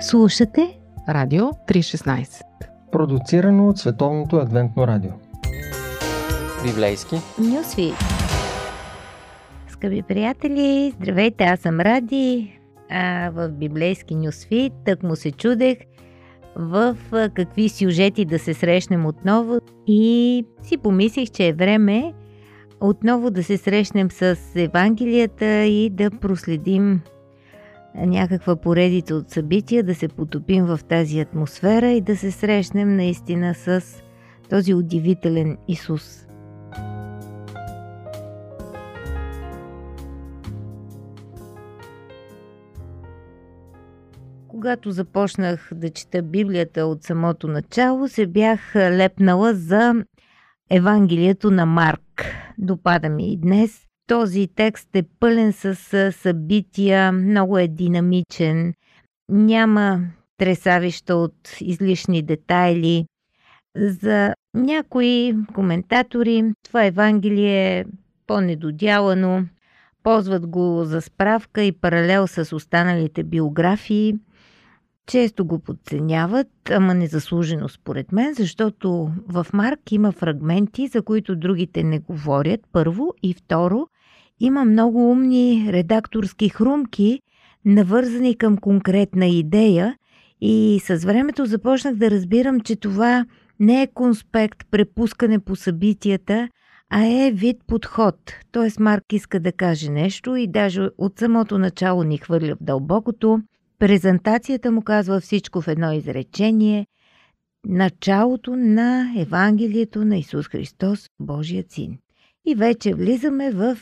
Слушате Радио 316 Продуцирано от Световното адвентно радио. Библейски. Нюсви Скъпи приятели, здравейте, аз съм Ради а, в Библейски Нюсви. Тък му се чудех в какви сюжети да се срещнем отново и си помислих, че е време отново да се срещнем с Евангелията и да проследим някаква поредица от събития, да се потопим в тази атмосфера и да се срещнем наистина с този удивителен Исус. Когато започнах да чета Библията от самото начало, се бях лепнала за Евангелието на Марк. Допада ми и днес. Този текст е пълен с събития, много е динамичен, няма тресавища от излишни детайли. За някои коментатори това Евангелие е по-недодялано, ползват го за справка и паралел с останалите биографии. Често го подценяват, ама незаслужено според мен, защото в Марк има фрагменти, за които другите не говорят, първо, и второ, има много умни редакторски хрумки, навързани към конкретна идея и с времето започнах да разбирам, че това не е конспект, препускане по събитията, а е вид подход. Т.е. Марк иска да каже нещо и даже от самото начало ни хвърля в дълбокото. Презентацията му казва всичко в едно изречение – началото на Евангелието на Исус Христос, Божият Син. И вече влизаме в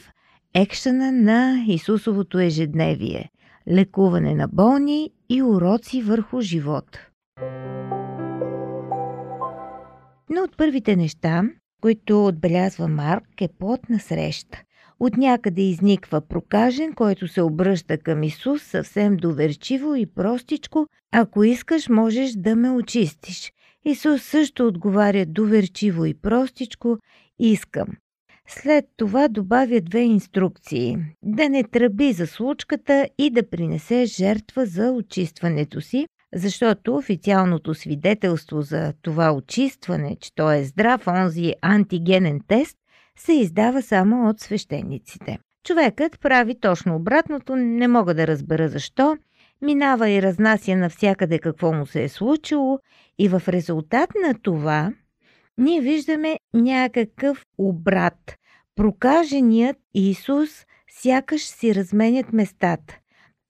екшена на Исусовото ежедневие – лекуване на болни и уроци върху живот. Но от първите неща, които отбелязва Марк, е плод на среща. От някъде изниква прокажен, който се обръща към Исус съвсем доверчиво и простичко. Ако искаш, можеш да ме очистиш. Исус също отговаря доверчиво и простичко. Искам. След това добавя две инструкции. Да не тръби за случката и да принесе жертва за очистването си, защото официалното свидетелство за това очистване, че той е здрав, онзи антигенен тест, се издава само от свещениците. Човекът прави точно обратното, не мога да разбера защо, минава и разнася навсякъде какво му се е случило и в резултат на това ние виждаме някакъв обрат. Прокаженият Исус сякаш си разменят местата.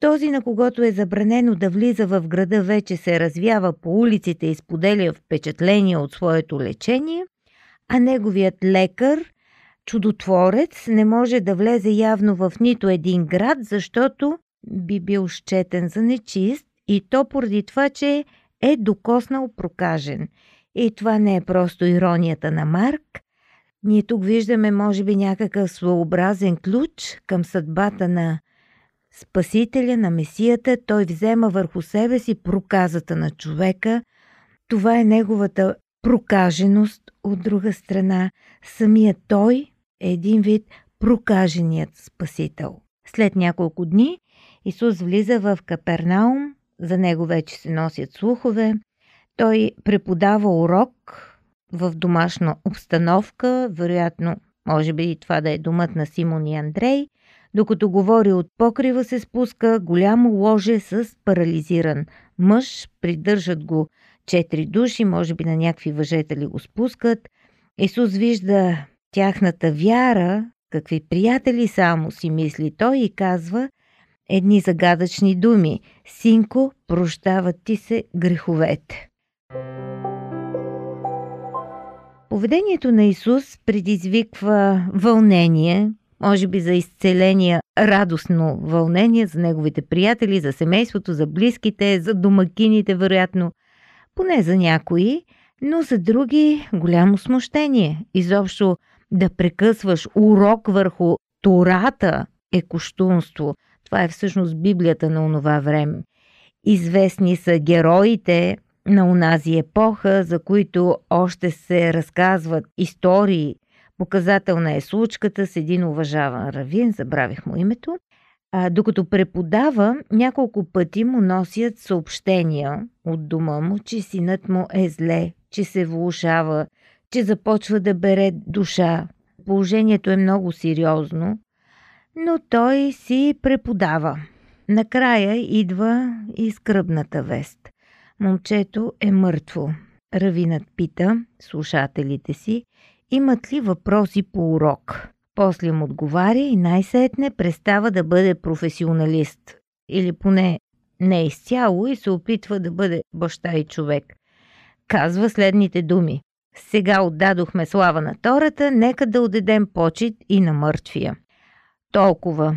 Този, на когото е забранено да влиза в града, вече се развява по улиците и споделя впечатления от своето лечение, а неговият лекар, чудотворец, не може да влезе явно в нито един град, защото би бил щетен за нечист и то поради това, че е докоснал прокажен – и това не е просто иронията на Марк. Ние тук виждаме, може би, някакъв своеобразен ключ към съдбата на Спасителя, на Месията. Той взема върху себе си проказата на човека. Това е неговата прокаженост. От друга страна, самият той е един вид прокаженият Спасител. След няколко дни Исус влиза в Капернаум, за него вече се носят слухове, той преподава урок в домашна обстановка, вероятно, може би и това да е думът на Симон и Андрей, докато говори от покрива се спуска голямо ложе с парализиран мъж, придържат го четири души, може би на някакви въжетели го спускат. Исус вижда тяхната вяра, какви приятели само си мисли той и казва едни загадъчни думи. Синко, прощават ти се греховете. Поведението на Исус предизвиква вълнение, може би за изцеление, радостно вълнение за неговите приятели, за семейството, за близките, за домакините, вероятно, поне за някои, но за други голямо смущение. Изобщо да прекъсваш урок върху Тората е коштунство. Това е всъщност Библията на онова време. Известни са героите на унази епоха, за които още се разказват истории. Показателна е случката с един уважаван равин, забравих му името. А, докато преподава, няколко пъти му носят съобщения от дома му, че синът му е зле, че се влушава, че започва да бере душа. Положението е много сериозно, но той си преподава. Накрая идва и скръбната вест. Момчето е мъртво. Равинът пита слушателите си, имат ли въпроси по урок. После му отговаря и най-сетне престава да бъде професионалист. Или поне не изцяло и се опитва да бъде баща и човек. Казва следните думи. Сега отдадохме слава на Тората, нека да отдадем почет и на мъртвия. Толкова.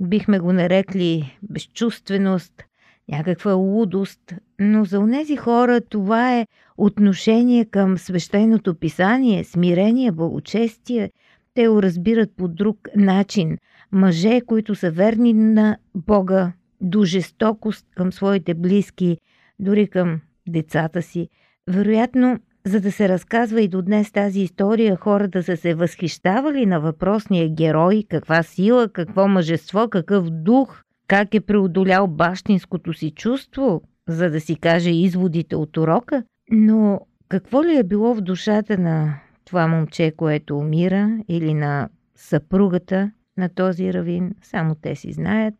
Бихме го нарекли безчувственост, някаква лудост, но за онези хора това е отношение към свещеното писание, смирение, благочестие. Те го разбират по друг начин. Мъже, които са верни на Бога, до жестокост към своите близки, дори към децата си. Вероятно, за да се разказва и до днес тази история, хората са се възхищавали на въпросния герой, каква сила, какво мъжество, какъв дух, как е преодолял бащинското си чувство, за да си каже изводите от урока. Но какво ли е било в душата на това момче, което умира, или на съпругата на този равин, само те си знаят.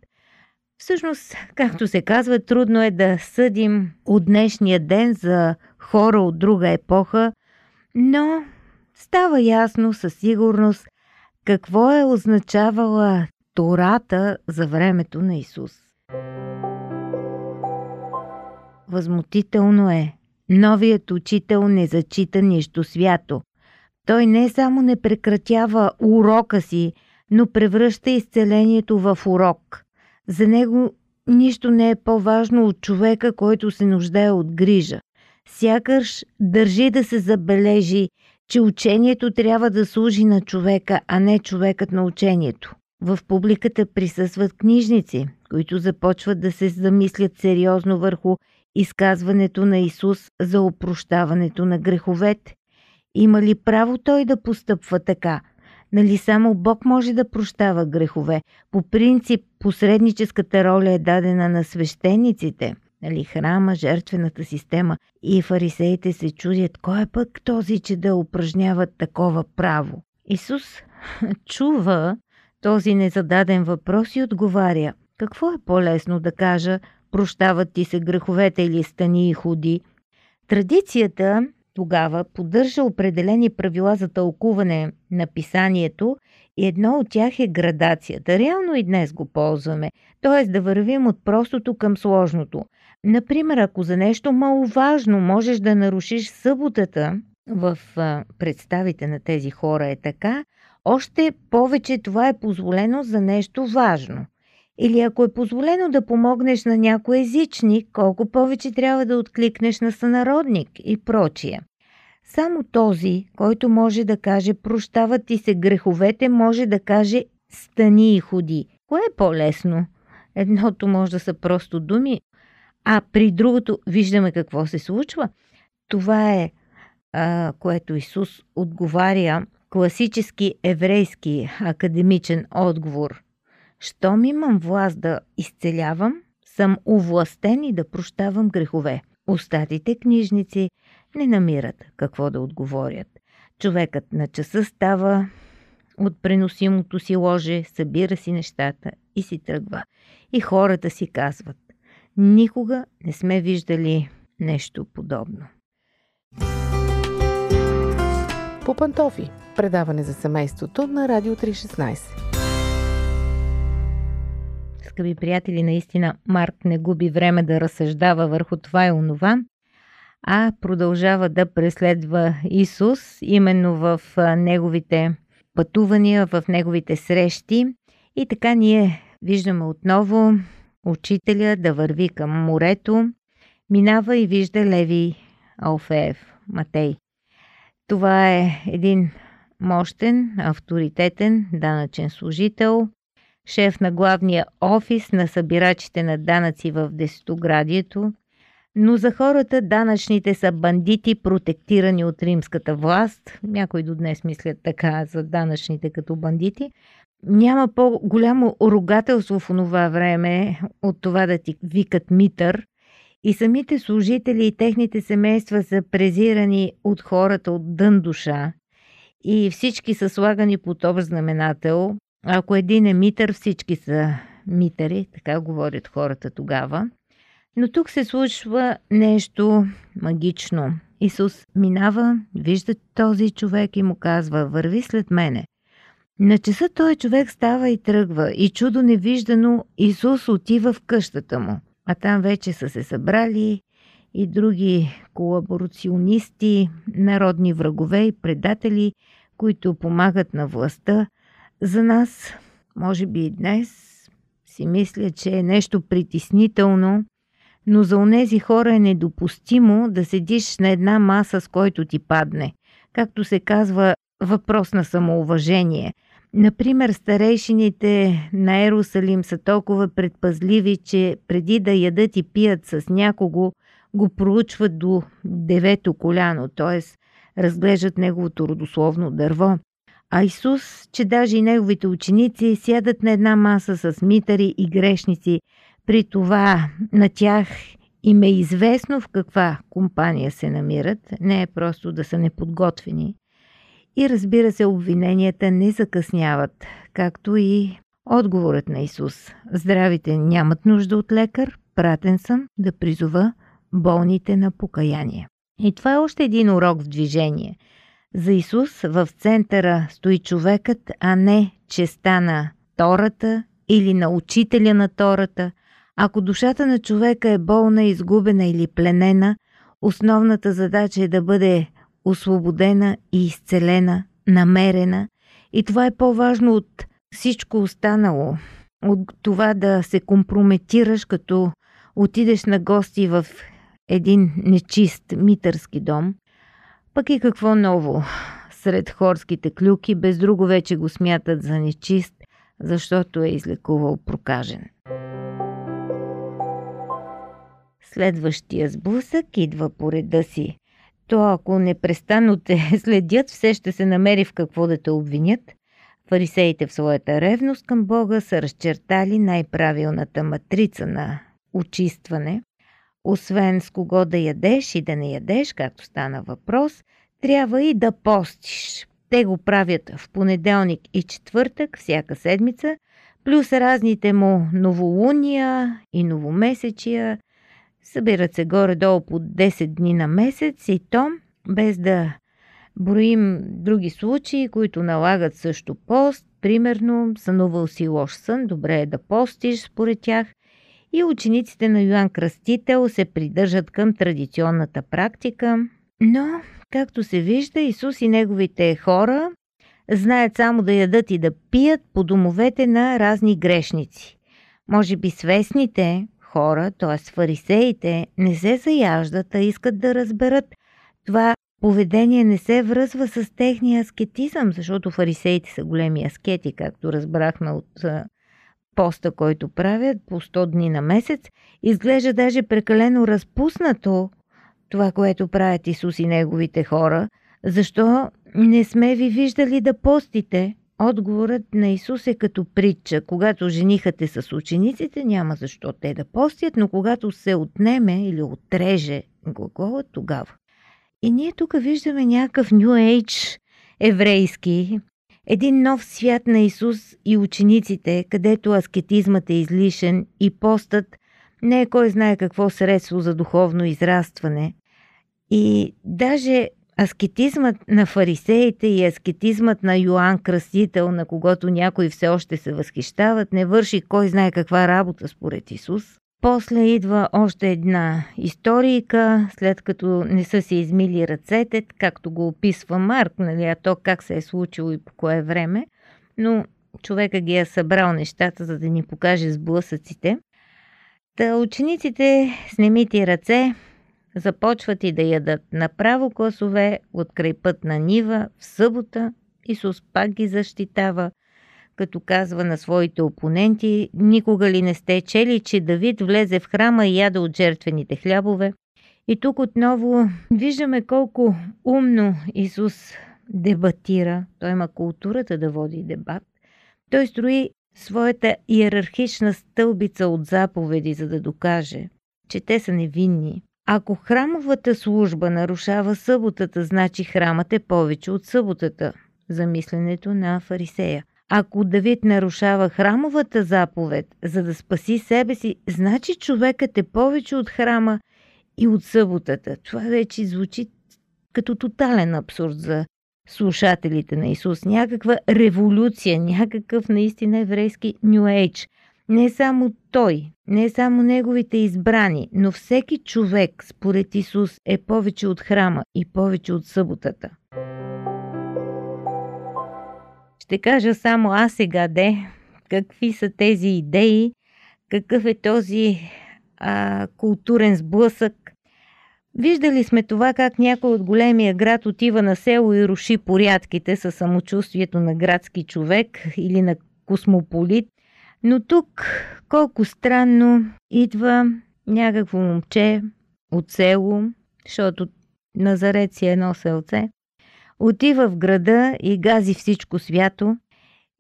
Всъщност, както се казва, трудно е да съдим от днешния ден за хора от друга епоха, но става ясно със сигурност какво е означавала Тората за времето на Исус. Възмутително е. Новият учител не зачита нищо свято. Той не само не прекратява урока си, но превръща изцелението в урок. За него нищо не е по-важно от човека, който се нуждае от грижа. Сякаш държи да се забележи, че учението трябва да служи на човека, а не човекът на учението. В публиката присъстват книжници, които започват да се замислят сериозно върху изказването на Исус за опрощаването на греховете. Има ли право той да постъпва така? Нали само Бог може да прощава грехове? По принцип, посредническата роля е дадена на свещениците – нали, храма, жертвената система. И фарисеите се чудят, кой е пък този, че да упражнява такова право. Исус чува този незададен въпрос и отговаря. Какво е по-лесно да кажа, прощават ти се греховете или стани и ходи? Традицията тогава поддържа определени правила за тълкуване на писанието и едно от тях е градацията. Реално и днес го ползваме, т.е. да вървим от простото към сложното. Например, ако за нещо маловажно можеш да нарушиш съботата, в представите на тези хора е така, още повече това е позволено за нещо важно. Или ако е позволено да помогнеш на някой езичник, колко повече трябва да откликнеш на сънародник и прочие. Само този, който може да каже прощават ти се греховете, може да каже стани и ходи. Кое е по-лесно? Едното може да са просто думи, а при другото виждаме какво се случва. Това е, а, което Исус отговаря класически еврейски академичен отговор. Щом имам власт да изцелявам, съм увластен и да прощавам грехове. Остатите книжници не намират какво да отговорят. Човекът на часа става от преносимото си ложе, събира си нещата и си тръгва. И хората си казват, никога не сме виждали нещо подобно. По пантофи. Предаване за семейството на Радио 316. Скъпи приятели, наистина Марк не губи време да разсъждава върху това и онова, а продължава да преследва Исус именно в неговите пътувания, в неговите срещи. И така ние виждаме отново учителя да върви към морето, минава и вижда Леви Алфеев, Матей. Това е един мощен, авторитетен данъчен служител, шеф на главния офис на събирачите на данъци в Десетоградието, но за хората данъчните са бандити, протектирани от римската власт. Някои до днес мислят така за данъчните като бандити. няма по-голямо ругателство в онова време от това да ти викат митър. И самите служители и техните семейства са презирани от хората от дън душа. И всички са слагани под общ знаменател. Ако един е митър, всички са митъри, така говорят хората тогава. Но тук се случва нещо магично. Исус минава, вижда този човек и му казва, върви след мене. На часа той човек става и тръгва и чудо невиждано Исус отива в къщата му. А там вече са се събрали и други колаборационисти, народни врагове и предатели, които помагат на властта. За нас, може би и днес, си мисля, че е нещо притеснително, но за онези хора е недопустимо да седиш на една маса, с който ти падне. Както се казва, въпрос на самоуважение. Например, старейшините на Ерусалим са толкова предпазливи, че преди да ядат и пият с някого, го проучват до девето коляно, т.е. разглеждат неговото родословно дърво. А Исус, че даже и неговите ученици сядат на една маса с митари и грешници, при това на тях им е известно в каква компания се намират, не е просто да са неподготвени. И разбира се, обвиненията не закъсняват, както и отговорът на Исус. Здравите нямат нужда от лекар, пратен съм да призова болните на покаяние. И това е още един урок в движение. За Исус в центъра стои човекът, а не честа на Тората или на учителя на Тората. Ако душата на човека е болна, изгубена или пленена, основната задача е да бъде освободена и изцелена, намерена. И това е по-важно от всичко останало. От това да се компрометираш, като отидеш на гости в един нечист митърски дом. Пък и какво ново? Сред хорските клюки, без друго вече го смятат за нечист, защото е излекувал прокажен. Следващия сблъсък идва по реда си. То ако непрестанно те следят, все ще се намери в какво да те обвинят. Фарисеите в своята ревност към Бога са разчертали най-правилната матрица на очистване. Освен с кого да ядеш и да не ядеш, както стана въпрос, трябва и да постиш. Те го правят в понеделник и четвъртък, всяка седмица, плюс разните му новолуния и новомесечия, Събират се горе-долу по 10 дни на месец и то, без да броим други случаи, които налагат също пост. Примерно, сънувал си лош сън, добре е да постиш според тях. И учениците на Йоанн Кръстител се придържат към традиционната практика. Но, както се вижда, Исус и неговите хора знаят само да ядат и да пият по домовете на разни грешници. Може би свестните, хора, т.е. фарисеите, не се заяждат, а искат да разберат това поведение не се връзва с техния аскетизъм, защото фарисеите са големи аскети, както разбрахме от поста, който правят по 100 дни на месец. Изглежда даже прекалено разпуснато това, което правят Исус и неговите хора. Защо не сме ви виждали да постите? Отговорът на Исус е като притча. Когато женихате с учениците, няма защо те да постят, но когато се отнеме или отреже глаголът, тогава. И ние тук виждаме някакъв New Age еврейски, един нов свят на Исус и учениците, където аскетизмът е излишен и постът не е кой знае какво средство за духовно израстване. И даже Аскетизмът на фарисеите и аскетизмът на Йоанн Кръстител, на когото някои все още се възхищават, не върши кой знае каква работа според Исус. После идва още една историка, след като не са се измили ръцете, както го описва Марк, нали, а то как се е случило и по кое време, но човека ги е събрал нещата, за да ни покаже сблъсъците. Та учениците с немити ръце започват и да ядат направо класове от на Нива в събота. Исус пак ги защитава, като казва на своите опоненти, никога ли не сте чели, че Давид влезе в храма и яда от жертвените хлябове? И тук отново виждаме колко умно Исус дебатира. Той има културата да води дебат. Той строи своята иерархична стълбица от заповеди, за да докаже, че те са невинни. Ако храмовата служба нарушава съботата, значи храмът е повече от съботата, за мисленето на фарисея. Ако Давид нарушава храмовата заповед, за да спаси себе си, значи човекът е повече от храма и от съботата. Това вече звучи като тотален абсурд за слушателите на Исус. Някаква революция, някакъв наистина еврейски New Age. Не само той, не само неговите избрани, но всеки човек, според Исус, е повече от храма и повече от съботата. Ще кажа само аз сега де, какви са тези идеи, какъв е този а, културен сблъсък. Виждали сме това как някой от големия град отива на село и руши порядките със самочувствието на градски човек или на космополит. Но тук колко странно идва някакво момче от село, защото Назарет си е едно селце, отива в града и гази всичко свято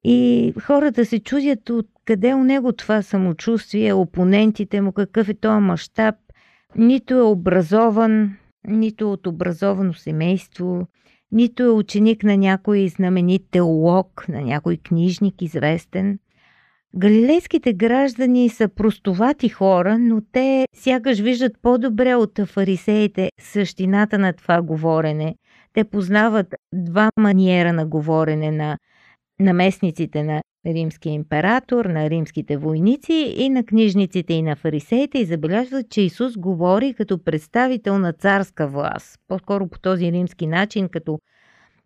и хората се чудят откъде у него това самочувствие, опонентите му, какъв е този мащаб. Нито е образован, нито от образовано семейство, нито е ученик на някой знаменит теолог, на някой книжник известен. Галилейските граждани са простовати хора, но те сякаш виждат по-добре от фарисеите същината на това говорене. Те познават два маниера на говорене на наместниците на римския император, на римските войници и на книжниците и на фарисеите и забелязват, че Исус говори като представител на царска власт. По-скоро по този римски начин, като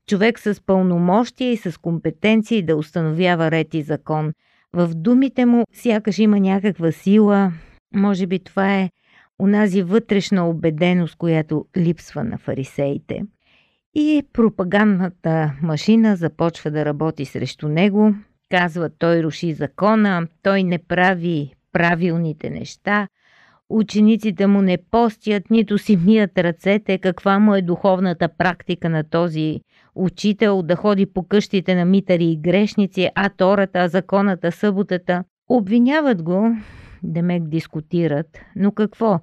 човек с пълномощие и с компетенции да установява ред и закон – в думите му сякаш има някаква сила, може би това е онази вътрешна убеденост, която липсва на фарисеите. И пропагандната машина започва да работи срещу него. Казва, той руши закона, той не прави правилните неща, учениците му не постят, нито си мият ръцете, каква му е духовната практика на този учител да ходи по къщите на митари и грешници, а тората, законата, съботата. Обвиняват го, демек дискутират, но какво?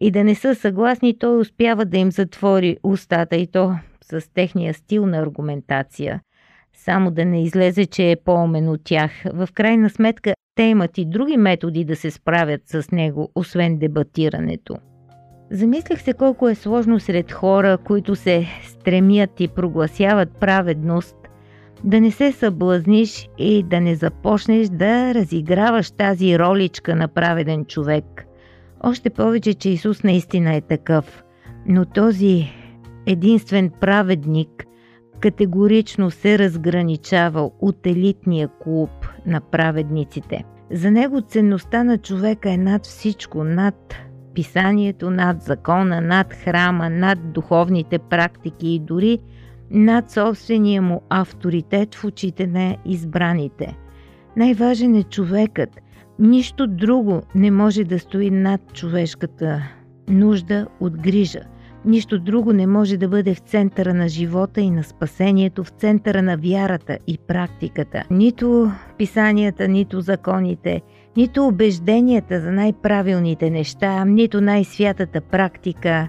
И да не са съгласни, той успява да им затвори устата и то с техния стил на аргументация. Само да не излезе, че е по-умен от тях. В крайна сметка, те имат и други методи да се справят с него, освен дебатирането. Замислях се колко е сложно сред хора, които се стремят и прогласяват праведност, да не се съблазниш и да не започнеш да разиграваш тази роличка на праведен човек. Още повече, че Исус наистина е такъв. Но този единствен праведник категорично се разграничава от елитния клуб на праведниците. За него ценността на човека е над всичко, над писанието, над закона, над храма, над духовните практики и дори над собствения му авторитет в очите на избраните. Най-важен е човекът. Нищо друго не може да стои над човешката нужда от грижа. Нищо друго не може да бъде в центъра на живота и на спасението, в центъра на вярата и практиката. Нито писанията, нито законите – нито убежденията за най-правилните неща, нито най-святата практика,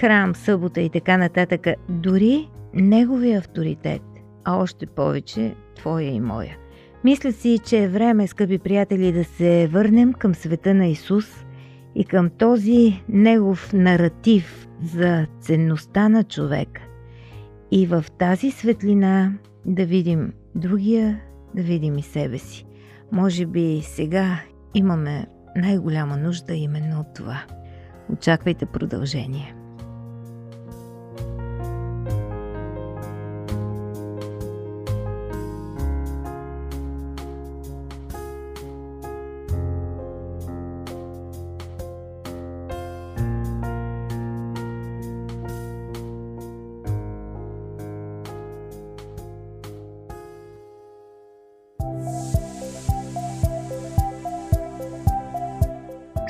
храм, събота и така нататък, дори неговия авторитет, а още повече твоя и моя. Мисля си, че е време, скъпи приятели, да се върнем към света на Исус и към този негов наратив за ценността на човека. И в тази светлина да видим другия, да видим и себе си. Може би сега имаме най-голяма нужда именно от това. Очаквайте продължение.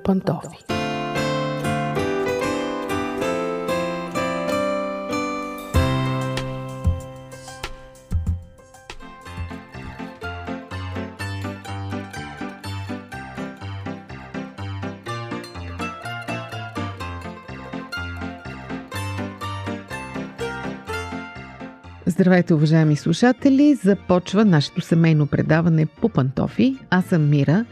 по Здравейте, уважаеми слушатели! Започва нашето семейно предаване по пантофи. Аз съм Мира.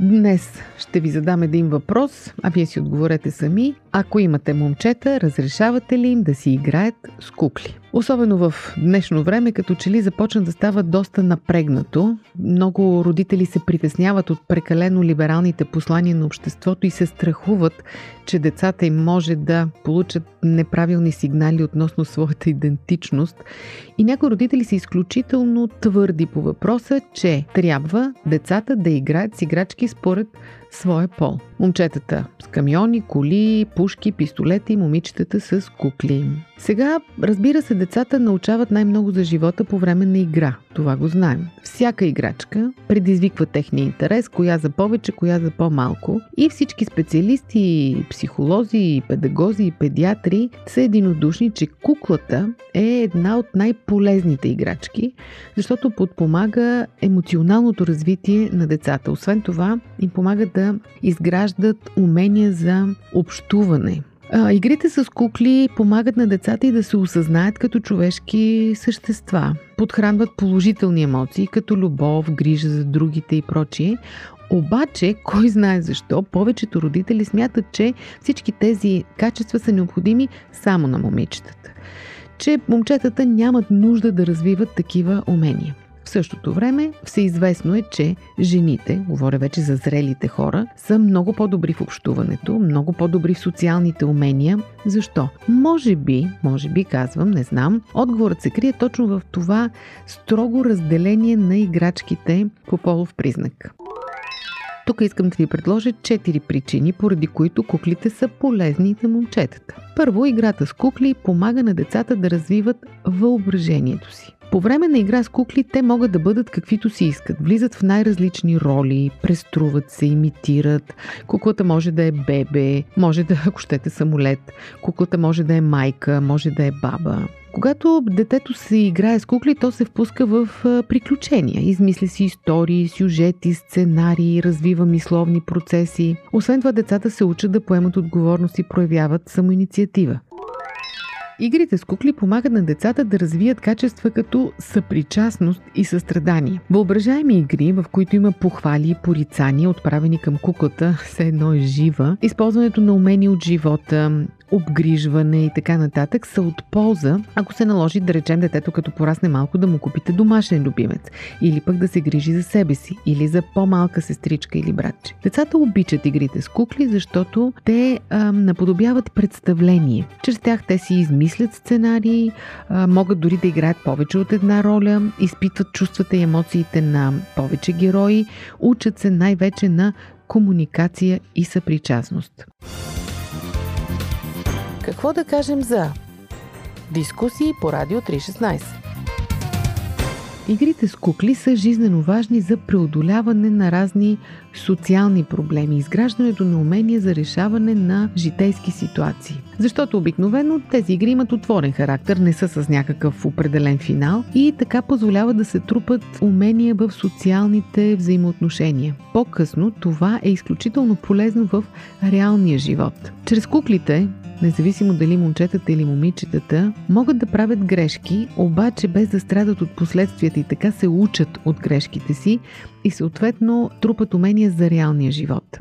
Днес ще ви задам един въпрос, а вие си отговорете сами. Ако имате момчета, разрешавате ли им да си играят с кукли? Особено в днешно време, като че ли започна да става доста напрегнато. Много родители се притесняват от прекалено либералните послания на обществото и се страхуват, че децата им може да получат неправилни сигнали относно своята идентичност. И някои родители са изключително твърди по въпроса, че трябва децата да играят с играчки според своя пол. Момчетата с камиони, коли, пушки, пистолети, момичетата с кукли. Сега, разбира се, децата научават най-много за живота по време на игра. Това го знаем. Всяка играчка предизвиква техния интерес, коя за повече, коя за по-малко. И всички специалисти, психолози, педагози и педиатри са единодушни, че куклата е една от най-полезните играчки, защото подпомага емоционалното развитие на децата. Освен това, им помага да изграждат умения за общуване, а, игрите с кукли помагат на децата и да се осъзнаят като човешки същества. Подхранват положителни емоции, като любов, грижа за другите и прочие. Обаче, кой знае защо, повечето родители смятат, че всички тези качества са необходими само на момичетата. Че момчетата нямат нужда да развиват такива умения. В същото време всеизвестно е, че жените, говоря вече за зрелите хора, са много по-добри в общуването, много по-добри в социалните умения. Защо? Може би, може би казвам, не знам, отговорът се крие точно в това строго разделение на играчките по полов признак. Тук искам да ви предложа четири причини, поради които куклите са полезни за момчетата. Първо, играта с кукли помага на децата да развиват въображението си. По време на игра с кукли те могат да бъдат каквито си искат. Влизат в най-различни роли, преструват се, имитират. Куклата може да е бебе, може да, ако щете, самолет. Куклата може да е майка, може да е баба. Когато детето се играе с кукли, то се впуска в приключения. Измисля си истории, сюжети, сценарии, развива мисловни процеси. Освен това, децата се учат да поемат отговорност и проявяват самоинициатива. Игрите с кукли помагат на децата да развият качества като съпричастност и състрадание. Въображаеми игри, в които има похвали и порицания, отправени към куклата, все едно е жива, използването на умения от живота, обгрижване и така нататък са от полза, ако се наложи да речем детето като порасне малко да му купите домашен любимец или пък да се грижи за себе си или за по-малка сестричка или братче. Децата обичат игрите с кукли, защото те а, наподобяват представление. Чрез тях те си измислят сценарии, а, могат дори да играят повече от една роля, изпитват чувствата и емоциите на повече герои, учат се най-вече на комуникация и съпричастност. Какво да кажем за дискусии по Радио 316? Игрите с кукли са жизнено важни за преодоляване на разни социални проблеми, изграждането на умения за решаване на житейски ситуации. Защото обикновено тези игри имат отворен характер, не са с някакъв определен финал и така позволява да се трупат умения в социалните взаимоотношения. По-късно това е изключително полезно в реалния живот. Чрез куклите независимо дали момчетата или момичетата, могат да правят грешки, обаче без да страдат от последствията и така се учат от грешките си и съответно трупат умения за реалния живот.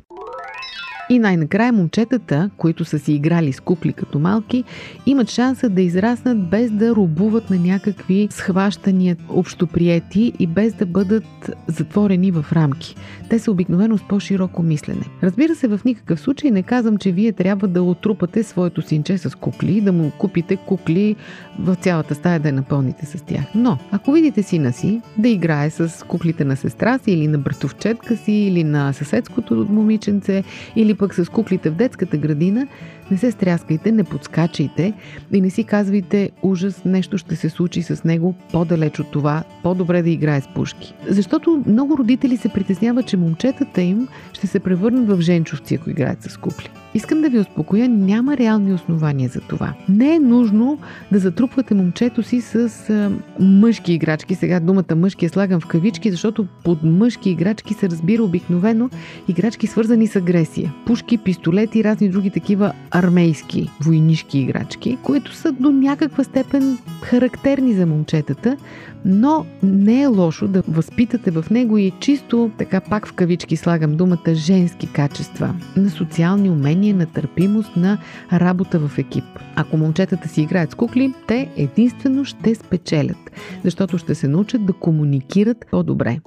И най-накрая момчетата, които са си играли с кукли като малки, имат шанса да израснат без да рубуват на някакви схващания общоприети и без да бъдат затворени в рамки. Те са обикновено с по-широко мислене. Разбира се, в никакъв случай не казвам, че вие трябва да отрупате своето синче с кукли, да му купите кукли в цялата стая да я напълните с тях. Но, ако видите сина си да играе с куклите на сестра си или на братовчетка си или на съседското момиченце или пък с куклите в детската градина, не се стряскайте, не подскачайте и не си казвайте ужас, нещо ще се случи с него по-далеч от това, по-добре да играе с пушки. Защото много родители се притесняват, че момчетата им ще се превърнат в женчовци, ако играят с кукли. Искам да ви успокоя, няма реални основания за това. Не е нужно да затрупвате момчето си с а, мъжки играчки. Сега думата мъжки я слагам в кавички, защото под мъжки играчки се разбира обикновено играчки свързани с агресия. Пушки, пистолети и разни други такива армейски войнишки играчки, които са до някаква степен характерни за момчетата, но не е лошо да възпитате в него и чисто, така пак в кавички слагам думата, женски качества, на социални умения, на търпимост, на работа в екип. Ако момчетата си играят с кукли, те единствено ще спечелят, защото ще се научат да комуникират по-добре.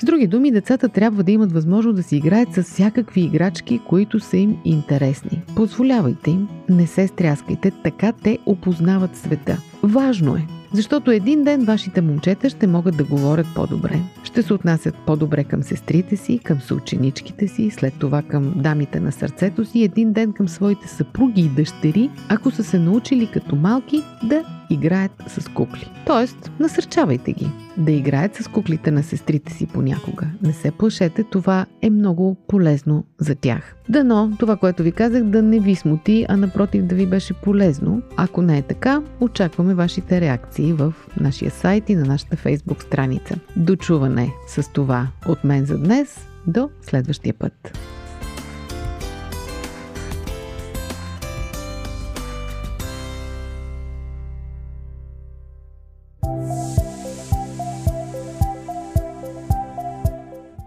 С други думи, децата трябва да имат възможност да си играят с всякакви играчки, които са им интересни. Позволявайте им, не се стряскайте, така те опознават света. Важно е защото един ден вашите момчета ще могат да говорят по-добре. Ще се отнасят по-добре към сестрите си, към съученичките си, след това към дамите на сърцето си, един ден към своите съпруги и дъщери, ако са се научили като малки да играят с кукли. Тоест, насърчавайте ги да играят с куклите на сестрите си понякога. Не се плашете, това е много полезно за тях. Дано това, което ви казах, да не ви смути, а напротив да ви беше полезно. Ако не е така, очакваме вашите реакции в нашия сайт и на нашата фейсбук страница. Дочуване с това от мен за днес. До следващия път.